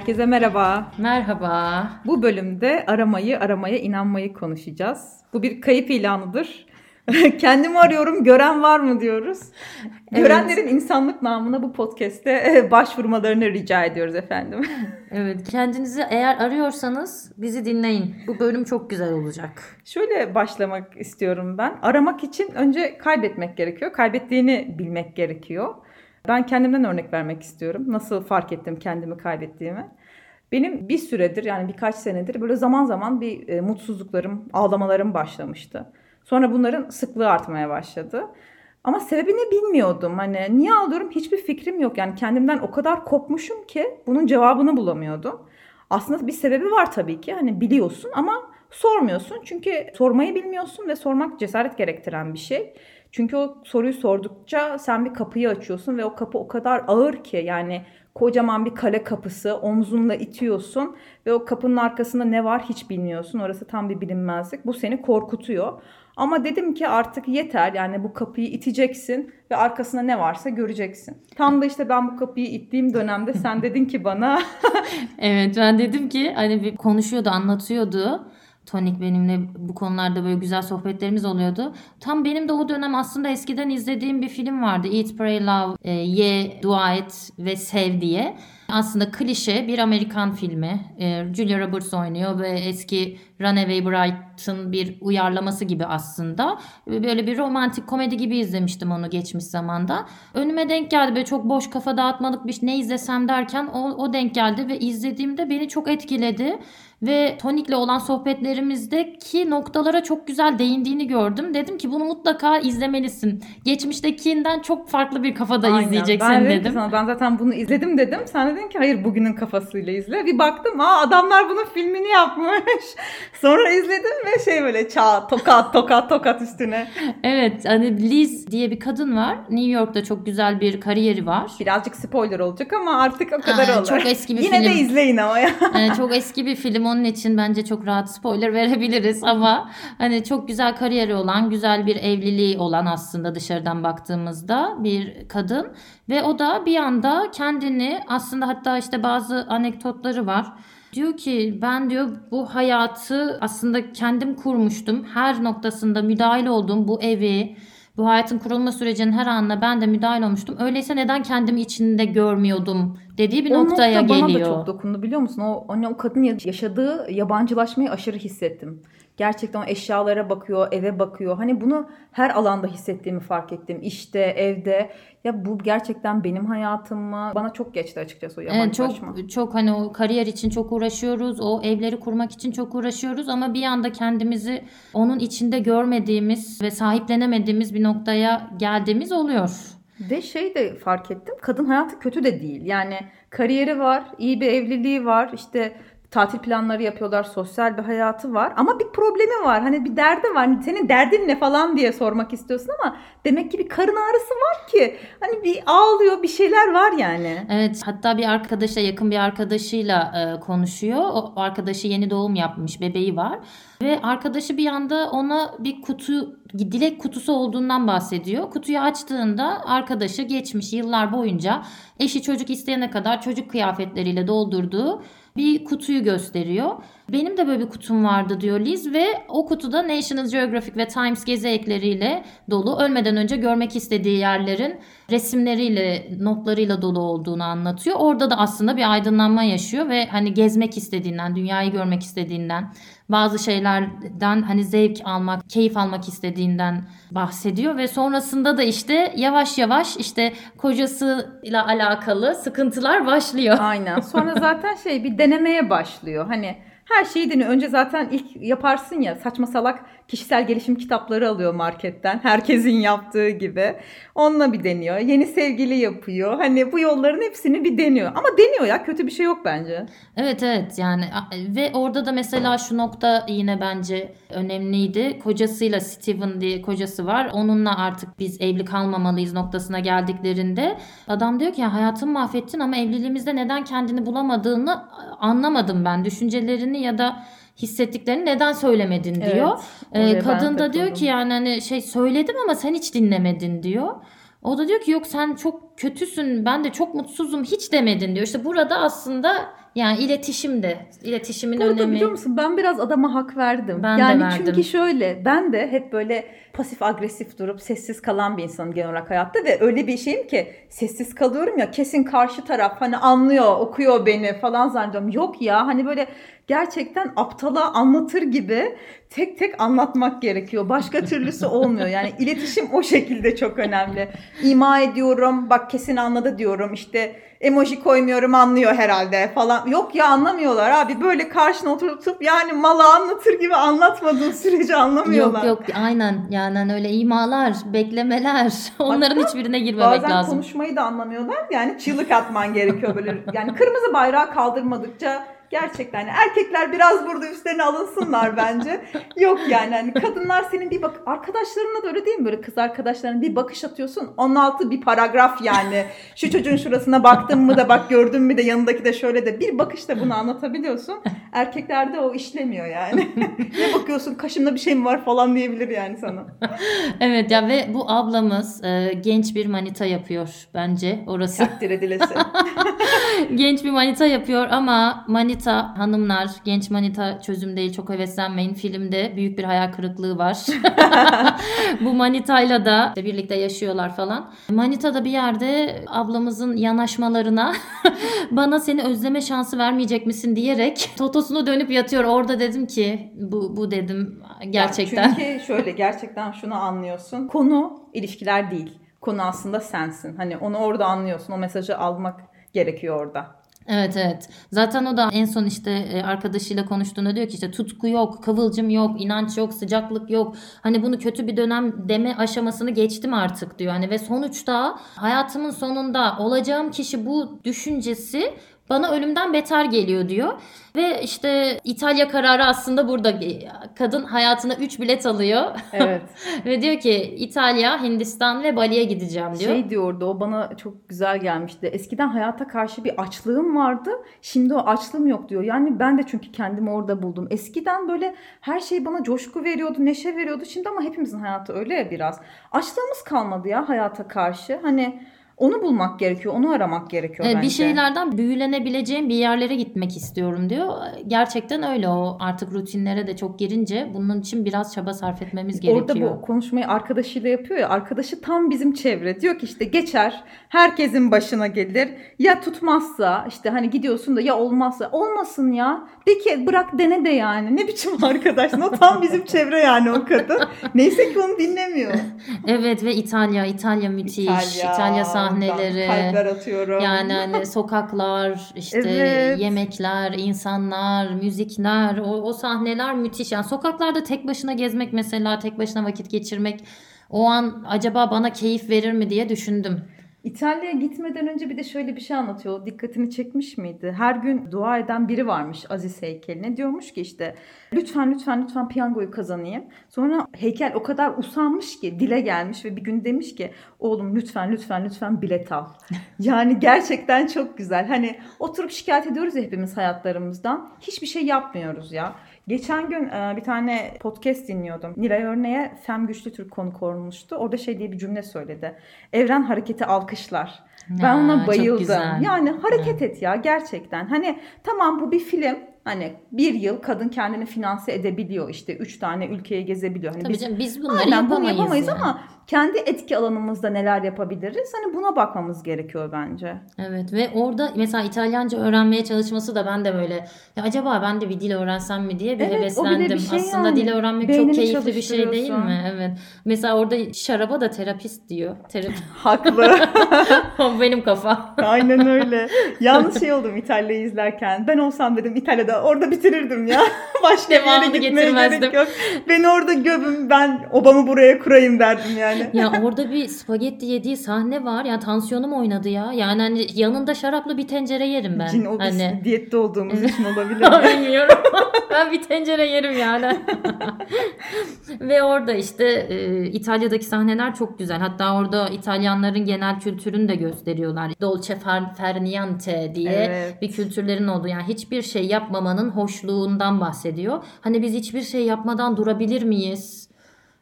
Herkese merhaba. Merhaba. Bu bölümde aramayı, aramaya inanmayı konuşacağız. Bu bir kayıp ilanıdır. Kendimi arıyorum, gören var mı diyoruz. Evet. Görenlerin insanlık namına bu podcast'te başvurmalarını rica ediyoruz efendim. Evet, kendinizi eğer arıyorsanız bizi dinleyin. Bu bölüm çok güzel olacak. Şöyle başlamak istiyorum ben. Aramak için önce kaybetmek gerekiyor. Kaybettiğini bilmek gerekiyor. Ben kendimden örnek vermek istiyorum. Nasıl fark ettim kendimi kaybettiğimi. Benim bir süredir yani birkaç senedir böyle zaman zaman bir e, mutsuzluklarım, ağlamalarım başlamıştı. Sonra bunların sıklığı artmaya başladı. Ama sebebini bilmiyordum. Hani niye ağlıyorum hiçbir fikrim yok. Yani kendimden o kadar kopmuşum ki bunun cevabını bulamıyordum. Aslında bir sebebi var tabii ki. Hani biliyorsun ama sormuyorsun. Çünkü sormayı bilmiyorsun ve sormak cesaret gerektiren bir şey. Çünkü o soruyu sordukça sen bir kapıyı açıyorsun ve o kapı o kadar ağır ki yani kocaman bir kale kapısı omzunla itiyorsun ve o kapının arkasında ne var hiç bilmiyorsun. Orası tam bir bilinmezlik. Bu seni korkutuyor. Ama dedim ki artık yeter yani bu kapıyı iteceksin ve arkasında ne varsa göreceksin. Tam da işte ben bu kapıyı ittiğim dönemde sen dedin ki bana. evet ben dedim ki hani bir konuşuyordu anlatıyordu Tonik benimle bu konularda böyle güzel sohbetlerimiz oluyordu. Tam benim de o dönem aslında eskiden izlediğim bir film vardı. Eat, Pray, Love, e, Ye, Dua Et ve Sev diye. Aslında klişe bir Amerikan filmi. E, Julia Roberts oynuyor ve eski Runaway Bright'ın bir uyarlaması gibi aslında. Böyle bir romantik komedi gibi izlemiştim onu geçmiş zamanda. Önüme denk geldi böyle çok boş kafa dağıtmalık bir ne izlesem derken o, o denk geldi ve izlediğimde beni çok etkiledi ve Tonik'le olan sohbetlerimizdeki noktalara çok güzel değindiğini gördüm. Dedim ki bunu mutlaka izlemelisin. Geçmiştekinden çok farklı bir kafada Aynen. izleyeceksin ben dedim. Sana, ben zaten bunu izledim dedim. Sen dedin ki hayır bugünün kafasıyla izle. Bir baktım aa adamlar bunun filmini yapmış. Sonra izledim ve şey böyle çağ tokat tokat tokat üstüne. evet hani Liz diye bir kadın var. New York'ta çok güzel bir kariyeri var. Birazcık spoiler olacak ama artık o kadar Aa, olur. Çok eski bir Yine film. Yine de izleyin ama ya. yani çok eski bir film onun için bence çok rahat spoiler verebiliriz ama hani çok güzel kariyeri olan, güzel bir evliliği olan aslında dışarıdan baktığımızda bir kadın ve o da bir anda kendini aslında hatta işte bazı anekdotları var. Diyor ki ben diyor bu hayatı aslında kendim kurmuştum. Her noktasında müdahil oldum bu evi, bu hayatın kurulma sürecinin her anına ben de müdahil olmuştum. Öyleyse neden kendimi içinde görmüyordum dediği bir o noktaya nokta geliyor. bana da çok dokundu biliyor musun? O, hani o kadın yaşadığı yabancılaşmayı aşırı hissettim. Gerçekten o eşyalara bakıyor, eve bakıyor. Hani bunu her alanda hissettiğimi fark ettim. İşte, evde. Ya bu gerçekten benim hayatım mı? Bana çok geçti açıkçası o yabancılaşma. Evet, çok, çok hani o kariyer için çok uğraşıyoruz. O evleri kurmak için çok uğraşıyoruz. Ama bir anda kendimizi onun içinde görmediğimiz ve sahiplenemediğimiz bir noktaya geldiğimiz oluyor. Ve şey de fark ettim. Kadın hayatı kötü de değil. Yani kariyeri var, iyi bir evliliği var. İşte tatil planları yapıyorlar, sosyal bir hayatı var ama bir problemi var. Hani bir derdi var. Senin derdin ne falan diye sormak istiyorsun ama demek ki bir karın ağrısı var ki. Hani bir ağlıyor, bir şeyler var yani. Evet, hatta bir arkadaşla yakın bir arkadaşıyla e, konuşuyor. O arkadaşı yeni doğum yapmış, bebeği var. Ve arkadaşı bir anda ona bir kutu, dilek kutusu olduğundan bahsediyor. Kutuyu açtığında arkadaşı geçmiş yıllar boyunca eşi çocuk isteyene kadar çocuk kıyafetleriyle doldurduğu bir kutuyu gösteriyor. Benim de böyle bir kutum vardı diyor Liz ve o kutuda National Geographic ve Times gezi ekleriyle dolu. Ölmeden önce görmek istediği yerlerin resimleriyle, notlarıyla dolu olduğunu anlatıyor. Orada da aslında bir aydınlanma yaşıyor ve hani gezmek istediğinden, dünyayı görmek istediğinden, bazı şeylerden hani zevk almak, keyif almak istediğinden bahsediyor ve sonrasında da işte yavaş yavaş işte kocasıyla alakalı sıkıntılar başlıyor. Aynen. Sonra zaten şey bir denemeye başlıyor. Hani her şeyi deniyor. Önce zaten ilk yaparsın ya saçma salak kişisel gelişim kitapları alıyor marketten. Herkesin yaptığı gibi. Onunla bir deniyor. Yeni sevgili yapıyor. Hani bu yolların hepsini bir deniyor. Ama deniyor ya kötü bir şey yok bence. Evet evet yani ve orada da mesela şu nokta yine bence önemliydi. Kocasıyla Steven diye kocası var. Onunla artık biz evli kalmamalıyız noktasına geldiklerinde adam diyor ki ya hayatımı mahvettin ama evliliğimizde neden kendini bulamadığını anlamadım ben. Düşüncelerini ya da hissettiklerini neden söylemedin diyor. Evet, ee, kadın da diyor ki yani hani şey söyledim ama sen hiç dinlemedin diyor. O da diyor ki yok sen çok kötüsün ben de çok mutsuzum hiç demedin diyor. İşte burada aslında yani iletişim de iletişimin Burada önemi. biliyor musun ben biraz adama hak verdim. Ben de yani verdim. çünkü şöyle ben de hep böyle pasif agresif durup sessiz kalan bir insanım genel olarak hayatta ve öyle bir şeyim ki sessiz kalıyorum ya kesin karşı taraf hani anlıyor okuyor beni falan zannediyorum. Yok ya hani böyle gerçekten aptala anlatır gibi tek tek anlatmak gerekiyor. Başka türlüsü olmuyor. Yani iletişim o şekilde çok önemli. İma ediyorum bak kesin anladı diyorum işte emoji koymuyorum anlıyor herhalde falan. Yok ya anlamıyorlar abi böyle karşına oturtup yani malı anlatır gibi anlatmadığın sürece anlamıyorlar. Yok yok aynen yani hani öyle imalar, beklemeler onların hiçbirine girmemek Bazen lazım. konuşmayı da anlamıyorlar yani çığlık atman gerekiyor böyle. Yani kırmızı bayrağı kaldırmadıkça gerçekten yani erkekler biraz burada üstlerine alınsınlar bence. Yok yani hani kadınlar senin bir bak arkadaşlarına da öyle değil mi böyle kız arkadaşlarına bir bakış atıyorsun 16 bir paragraf yani. Şu çocuğun şurasına baktın mı da bak gördün mü de yanındaki de şöyle de bir bakışta bunu anlatabiliyorsun. Erkeklerde o işlemiyor yani. ne bakıyorsun kaşımda bir şey mi var falan diyebilir yani sana. Evet ya ve bu ablamız e, genç bir manita yapıyor bence orası. Takdir edilesi. genç bir manita yapıyor ama manita hanımlar genç manita çözüm değil çok heveslenmeyin. Filmde büyük bir hayal kırıklığı var. Bu manitayla da işte birlikte yaşıyorlar falan. Manita da bir yerde ablamızın yanaşmalarına bana seni özleme şansı vermeyecek misin diyerek totosunu dönüp yatıyor. Orada dedim ki bu, bu dedim gerçekten. Yani çünkü şöyle gerçekten şunu anlıyorsun. Konu ilişkiler değil. Konu aslında sensin. Hani onu orada anlıyorsun. O mesajı almak gerekiyor orada. Evet evet. Zaten o da en son işte e, arkadaşıyla konuştuğunda diyor ki işte tutku yok, kıvılcım yok, inanç yok, sıcaklık yok. Hani bunu kötü bir dönem deme aşamasını geçtim artık diyor. Hani ve sonuçta hayatımın sonunda olacağım kişi bu düşüncesi bana ölümden beter geliyor diyor. Ve işte İtalya kararı aslında burada kadın hayatına 3 bilet alıyor. Evet. ve diyor ki İtalya, Hindistan ve Bali'ye gideceğim diyor. Şey diyordu o bana çok güzel gelmişti. Eskiden hayata karşı bir açlığım vardı. Şimdi o açlığım yok diyor. Yani ben de çünkü kendimi orada buldum. Eskiden böyle her şey bana coşku veriyordu, neşe veriyordu. Şimdi ama hepimizin hayatı öyle ya biraz. Açlığımız kalmadı ya hayata karşı. Hani onu bulmak gerekiyor, onu aramak gerekiyor evet, bence. Bir şeylerden büyülenebileceğim bir yerlere gitmek istiyorum diyor. Gerçekten öyle o. Artık rutinlere de çok girince bunun için biraz çaba sarf etmemiz gerekiyor. Orada bu konuşmayı arkadaşıyla yapıyor ya arkadaşı tam bizim çevre. Diyor ki işte geçer herkesin başına gelir. Ya tutmazsa işte hani gidiyorsun da ya olmazsa olmasın ya. De ki bırak dene de yani. Ne biçim arkadaşsın o tam bizim çevre yani o kadın. Neyse ki onu dinlemiyor. evet ve İtalya İtalya müthiş. İtalya, İtalya sahneleri kalpler atıyorum. yani hani sokaklar işte Evet. yemekler insanlar müzikler o, o sahneler müthiş yani sokaklarda tek başına gezmek mesela tek başına vakit geçirmek o an acaba bana keyif verir mi diye düşündüm. İtalya'ya gitmeden önce bir de şöyle bir şey anlatıyor. Dikkatini çekmiş miydi? Her gün dua eden biri varmış Aziz heykeline. Diyormuş ki işte lütfen lütfen lütfen piyangoyu kazanayım. Sonra heykel o kadar usanmış ki dile gelmiş ve bir gün demiş ki oğlum lütfen lütfen lütfen bilet al. yani gerçekten çok güzel. Hani oturup şikayet ediyoruz ya hepimiz hayatlarımızdan. Hiçbir şey yapmıyoruz ya. Geçen gün e, bir tane podcast dinliyordum. Nilay Örneğe Fem Güçlü Türk konuk olmuştu. Orada şey diye bir cümle söyledi. Evren hareketi alkışlar. Ben Ya, ona çok bayıldım. Yani hareket et ya gerçekten. Hani tamam bu bir film. Hani bir yıl kadın kendini finanse edebiliyor. İşte üç tane ülkeye gezebiliyor. Hani Tabii biz canım biz bunları Aynen bunu yapamayız, yapamayız yani. ama kendi etki alanımızda neler yapabiliriz? Hani buna bakmamız gerekiyor bence. Evet ve orada mesela İtalyanca öğrenmeye çalışması da ben de böyle ya acaba ben de bir dil öğrensem mi diye bir Evet, heveslendim. bir şey Aslında yani. dil öğrenmek Beynini çok keyifli bir şey değil mi? Evet. Mesela orada şaraba da terapist diyor. Terapi. Haklı. Benim kafa. Aynen öyle. Yalnız şey oldum İtalya'yı izlerken. Ben olsam dedim İtalya'da orada bitirirdim ya. Başka bir yere Devamını gitmeye getirmezdim. gerek yok. Beni orada gömün ben obamı buraya kurayım derdim yani. ya orada bir spagetti yediği sahne var. Ya tansiyonum oynadı ya. Yani hani yanında şaraplı bir tencere yerim ben. Cin o hani diyette olduğumuz için olabilir mi? Bilmiyorum. ben bir tencere yerim yani. Ve orada işte e, İtalya'daki sahneler çok güzel. Hatta orada İtalyanların genel kültürünü de gösteriyorlar. Dolce far, far niente diye Evet. bir kültürlerin olduğu. Yani hiçbir şey yapmamanın hoşluğundan bahsediyor. Hani biz hiçbir şey yapmadan durabilir miyiz?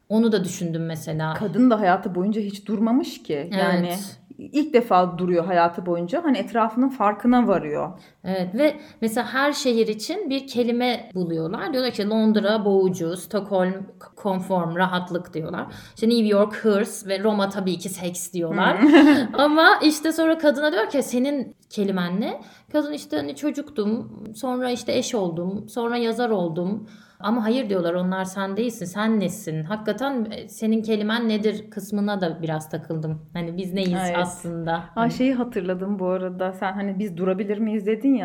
Onu da düşündüm mesela. Kadın da hayatı boyunca hiç durmamış ki. Yani Evet. ilk defa duruyor hayatı boyunca. Hani etrafının farkına varıyor. Evet ve mesela her şehir için bir kelime buluyorlar. Diyorlar ki Londra boğucu, Stockholm conform, rahatlık diyorlar. İşte New York hırs ve Roma tabii ki seks diyorlar. Ama işte sonra kadına diyor ki senin kelimen ne? Kadın işte hani çocuktum, sonra işte eş oldum, sonra yazar oldum. Ama hayır diyorlar onlar sen değilsin, sen nesin? Hakikaten e, senin kelimen nedir kısmına da biraz takıldım. Hani biz neyiz Evet. aslında? Ha şeyi hatırladım bu arada. Sen hani biz durabilir miyiz dedin ya.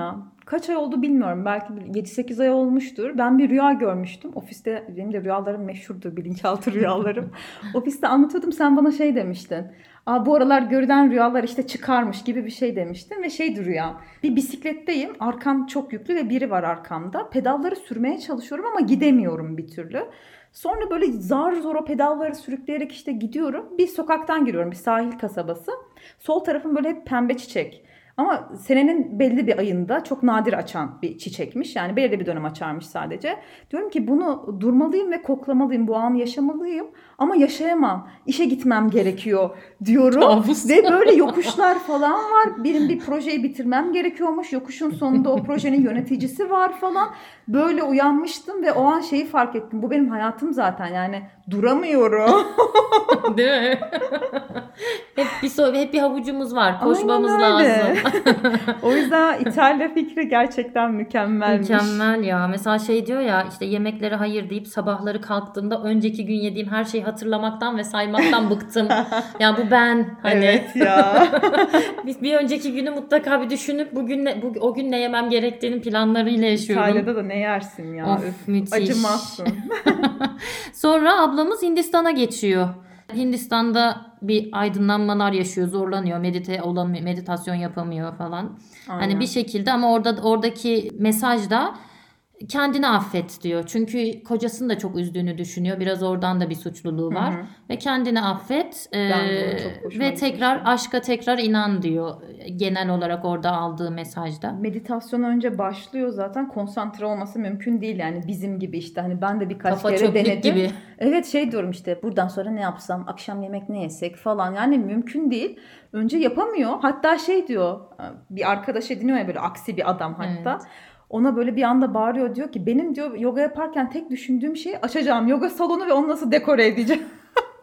Kaç ay oldu bilmiyorum. Belki 7-8 ay olmuştur. Ben bir rüya görmüştüm. Ofiste benim de rüyalarım meşhurdur. Bilinçaltı rüyalarım. Ofiste anlatıyordum. Sen bana şey demiştin. Aa, bu aralar görülen rüyalar işte çıkarmış gibi bir şey demiştin. Ve şeydi rüya. Bir bisikletteyim. Arkam çok yüklü ve biri var arkamda. Pedalları sürmeye çalışıyorum ama gidemiyorum bir türlü. Sonra böyle zar zor o pedalları sürükleyerek işte gidiyorum. Bir sokaktan giriyorum. Bir sahil kasabası. Sol tarafım böyle hep pembe çiçek. Ama senenin belli bir ayında çok nadir açan bir çiçekmiş. Yani belirli bir dönem açarmış sadece. Diyorum ki bunu durmalıyım ve koklamalıyım. Bu anı yaşamalıyım. Ama yaşayamam. İşe gitmem gerekiyor diyorum. Kabus. ve böyle yokuşlar falan var. Benim bir projeyi bitirmem gerekiyormuş. Yokuşun sonunda o projenin yöneticisi var falan. Böyle uyanmıştım ve o an şeyi fark ettim. Bu benim hayatım zaten. Yani duramıyorum. Değil mi? hep bir so- hep bir havucumuz var. Koşmamız lazım. o yüzden İtalya fikri gerçekten mükemmelmiş. Mükemmel ya. Mesela şey diyor ya işte yemeklere hayır deyip sabahları kalktığımda önceki gün yediğim her şeyi hatırlamaktan ve saymaktan bıktım. ya bu ben hani Evet ya. bir, bir önceki günü mutlaka bir düşünüp bugün ne, bu, o gün ne yemem gerektiğinin planlarıyla yaşıyorum. İtalya'da da ne yersin ya. Of, Üf, müthiş. Acımazsın. Sonra ablamız Hindistan'a geçiyor. Hindistan'da bir aydınlanmalar yaşıyor, zorlanıyor, medite olamıyor, meditasyon yapamıyor falan. Hani Aynen. bir şekilde ama orada oradaki mesaj da kendini affet diyor. Çünkü kocasını da çok üzdüğünü düşünüyor. Biraz oradan da bir suçluluğu var. Hı hı. Ve kendini affet e, ve tekrar gitmişti. aşka tekrar inan diyor. Genel olarak orada aldığı mesajda. Meditasyon önce başlıyor zaten konsantre olması mümkün değil yani bizim gibi işte hani ben de birkaç Kafa kere denedim. gibi. Evet şey diyorum işte buradan sonra ne yapsam akşam yemek ne yesek falan yani mümkün değil. Önce yapamıyor hatta şey diyor bir arkadaş ediniyor ya böyle aksi bir adam hatta. Evet. Ona böyle bir anda bağırıyor diyor ki benim diyor yoga yaparken tek düşündüğüm şey açacağım yoga salonu ve onu nasıl dekore edeceğim.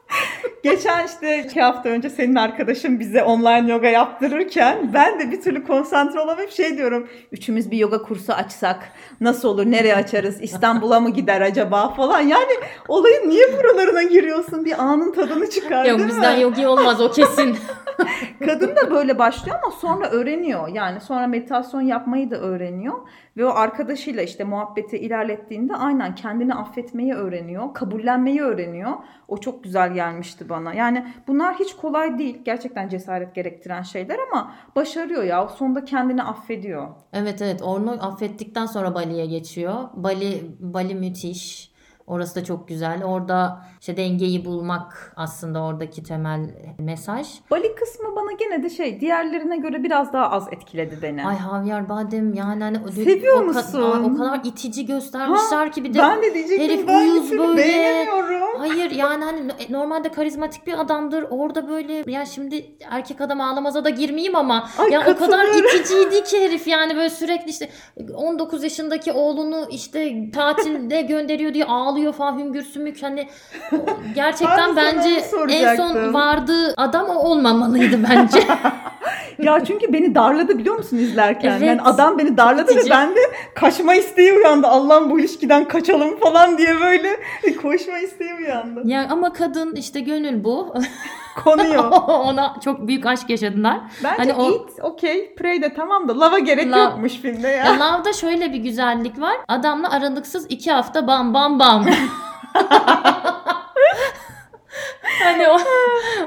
Geçen işte iki hafta önce senin arkadaşın bize online yoga yaptırırken ben de bir türlü konsantre olamayıp şey diyorum. Üçümüz bir yoga kursu açsak nasıl olur nereye açarız İstanbul'a mı gider acaba falan. Yani olayın niye buralarına giriyorsun bir anın tadını çıkar Yok bizden yogi olmaz o kesin. Kadın da böyle başlıyor ama sonra öğreniyor. Yani sonra meditasyon yapmayı da öğreniyor. Ve o arkadaşıyla işte muhabbeti ilerlettiğinde aynen kendini affetmeyi öğreniyor. Kabullenmeyi öğreniyor. O çok güzel gelmişti bana. Yani bunlar hiç kolay değil. Gerçekten cesaret gerektiren şeyler ama başarıyor ya. Sonunda kendini affediyor. Evet evet onu affettikten sonra Bali'ye geçiyor. Bali Bali müthiş. Orası da çok güzel. Orada işte dengeyi bulmak aslında oradaki temel mesaj. Bali kısmı bana gene de şey diğerlerine göre biraz daha az etkiledi beni. Ay Javier Badem yani hani Seviyor o, ka- musun? Ay, o kadar itici göstermişler ki bir de ben de herif uyuz böyle. Hayır yani hani no- normalde karizmatik bir adamdır. Orada böyle ya şimdi erkek adam ağlamaza da girmeyeyim ama Ay, ya o kadar iticiydi ki herif yani böyle sürekli işte 19 yaşındaki oğlunu işte tatilde gönderiyor diye ağlıyor falan hüngür sümük hani gerçekten bence en son vardığı adam o olmamalıydı bence. Ya çünkü beni darladı biliyor musun izlerken? Evet. Yani adam beni darladı ve ben de kaçma isteği uyandı. Allah'ım bu ilişkiden kaçalım falan diye böyle koşma isteği uyandı. ya ama kadın işte gönül bu. Konuyor. Ona çok büyük aşk yaşadılar. Bence Hani o- eat, okey, pray de tamam da lava gerek Love. yokmuş filmde ya. Ya Love'da şöyle bir güzellik var. Adamla aralıksız iki hafta bam bam bam. hani o,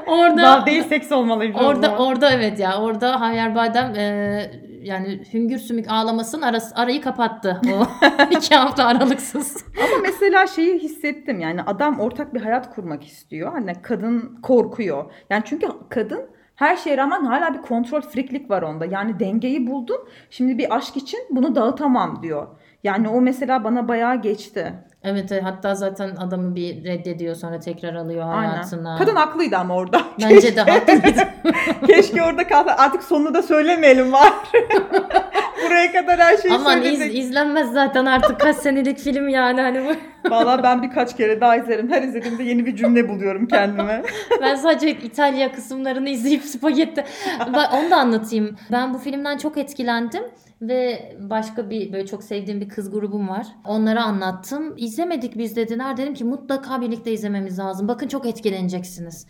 orada Love değil seks olmalıydı. orada orada evet ya orada Javier Bardem e, yani hüngür sümük ağlamasın arası, arayı kapattı o iki hafta aralıksız. Ama mesela şeyi hissettim yani adam ortak bir hayat kurmak istiyor. Hani kadın korkuyor. Yani çünkü kadın her şeye rağmen hala bir kontrol friklik var onda. Yani dengeyi buldum. Şimdi bir aşk için bunu dağıtamam diyor. Yani o mesela bana bayağı geçti. Evet hatta zaten adamı bir reddediyor sonra tekrar alıyor hayatına. Aynen. Kadın haklıydı ama orada. Bence de haklıydı. Keşke orada kalsa. Artık sonunu da söylemeyelim var. Buraya kadar her şeyi Aman iz, söyledik. izlenmez zaten artık kaç senelik film yani hani bu. Valla ben birkaç kere daha izlerim. Her izlediğimde yeni bir cümle buluyorum kendime. Ben sadece İtalya kısımlarını izleyip spagetti. Bak onu da anlatayım. Ben bu filmden çok etkilendim ve başka bir böyle çok sevdiğim bir kız grubum var. Onlara anlattım. İzlemedik biz dediler. Dedim ki mutlaka birlikte izlememiz lazım. Bakın çok etkileneceksiniz.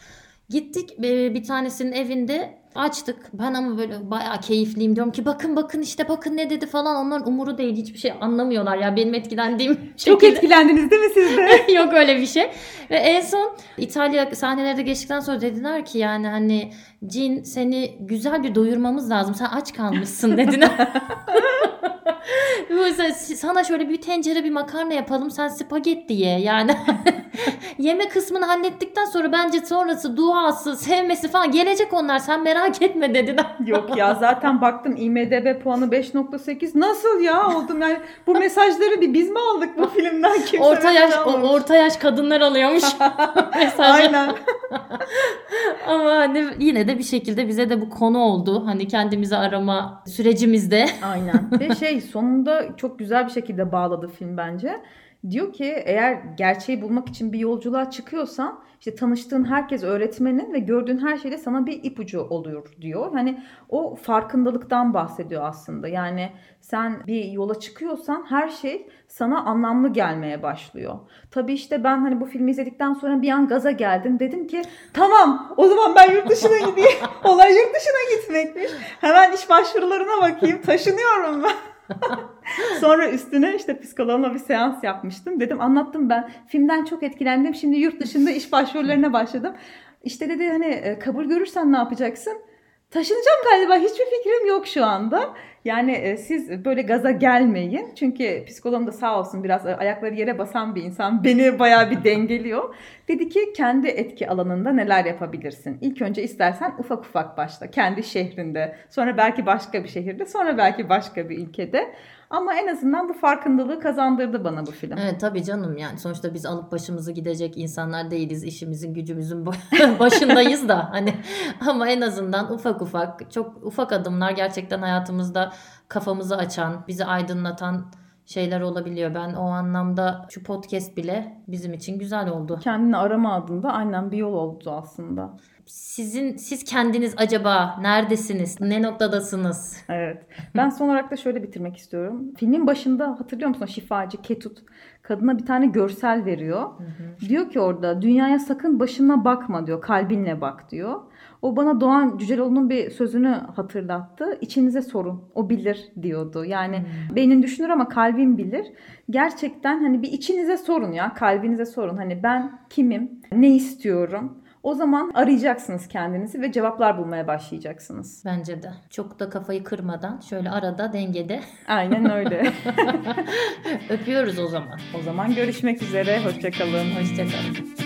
Gittik bir tanesinin evinde açtık. Ben ama böyle bayağı keyifliyim diyorum ki bakın bakın işte bakın ne dedi falan. Onların umuru değil hiçbir şey anlamıyorlar ya benim etkilendiğim Çok şekilde. etkilendiniz değil mi siz de? Yok öyle bir şey. Ve en son İtalya sahneleri de geçtikten sonra dediler ki yani hani Cin seni güzel bir doyurmamız lazım. Sen aç kalmışsın dediler. Böyle sana şöyle bir tencere bir makarna yapalım sen spagetti ye yani yeme kısmını hallettikten sonra bence sonrası duası sevmesi falan gelecek onlar sen merak etme dediler. Yok ya zaten baktım IMDB puanı 5.8 nasıl ya oldum yani bu mesajları bir biz mi aldık bu filmden kimse orta yaş almamış. orta yaş kadınlar alıyormuş mesajı. Aynen. Ama hani yine de bir şekilde bize de bu konu oldu. Hani kendimizi arama sürecimizde. Aynen. Ve şey sonunda çok güzel bir şekilde bağladı film bence. Diyor ki eğer gerçeği bulmak için bir yolculuğa çıkıyorsan işte tanıştığın herkes öğretmenin ve gördüğün her şeyde sana bir ipucu oluyor diyor. Hani o farkındalıktan bahsediyor aslında. Yani sen bir yola çıkıyorsan her şey sana anlamlı gelmeye başlıyor. Tabii işte ben hani bu filmi izledikten sonra bir an gaza geldim. Dedim ki tamam o zaman ben yurt dışına gideyim. Olay yurt dışına gitmekmiş. Hemen iş başvurularına bakayım. Taşınıyorum ben. Sonra üstüne işte psikoloğumla bir seans yapmıştım. Dedim anlattım ben. Filmden çok etkilendim. Şimdi yurt dışında iş başvurularına başladım. İşte dedi hani e, kabul görürsen ne yapacaksın? Taşınacağım galiba. Hiçbir fikrim yok şu anda. Yani e, siz böyle gaza gelmeyin. Çünkü psikologum da sağ olsun biraz e, ayakları yere basan bir insan. Beni bayağı bir dengeliyor. Dedi ki kendi etki alanında neler yapabilirsin? İlk önce istersen ufak ufak başla. Kendi şehrinde. Sonra belki başka bir şehirde. Sonra belki başka bir ülkede. Ama en azından bu farkındalığı kazandırdı bana bu film. Evet tabii canım yani sonuçta biz alıp başımızı gidecek insanlar değiliz. İşimizin gücümüzün başındayız da hani ama en azından ufak ufak çok ufak adımlar gerçekten hayatımızda kafamızı açan, bizi aydınlatan şeyler olabiliyor. Ben o anlamda şu podcast bile bizim için güzel oldu. Kendini arama adında aynen bir yol oldu aslında. Sizin siz kendiniz acaba neredesiniz? Ne noktadasınız? Evet. Ben son olarak da şöyle bitirmek istiyorum. Filmin başında hatırlıyor musun şifacı Ketut kadına bir tane görsel veriyor. Diyor ki orada dünyaya sakın başına bakma diyor. Kalbinle bak diyor. O bana Doğan Cüceloğlu'nun bir sözünü hatırlattı. İçinize sorun. O bilir diyordu. Yani beynin düşünür ama kalbin bilir. Gerçekten hani bir içinize sorun ya. Kalbinize sorun. Hani ben kimim? Ne istiyorum? O zaman arayacaksınız kendinizi ve cevaplar bulmaya başlayacaksınız. Bence de. Çok da kafayı kırmadan şöyle arada dengede Aynen öyle. öpüyoruz o zaman. o zaman görüşmek üzere. Hoşçakalın. Hoşçakalın.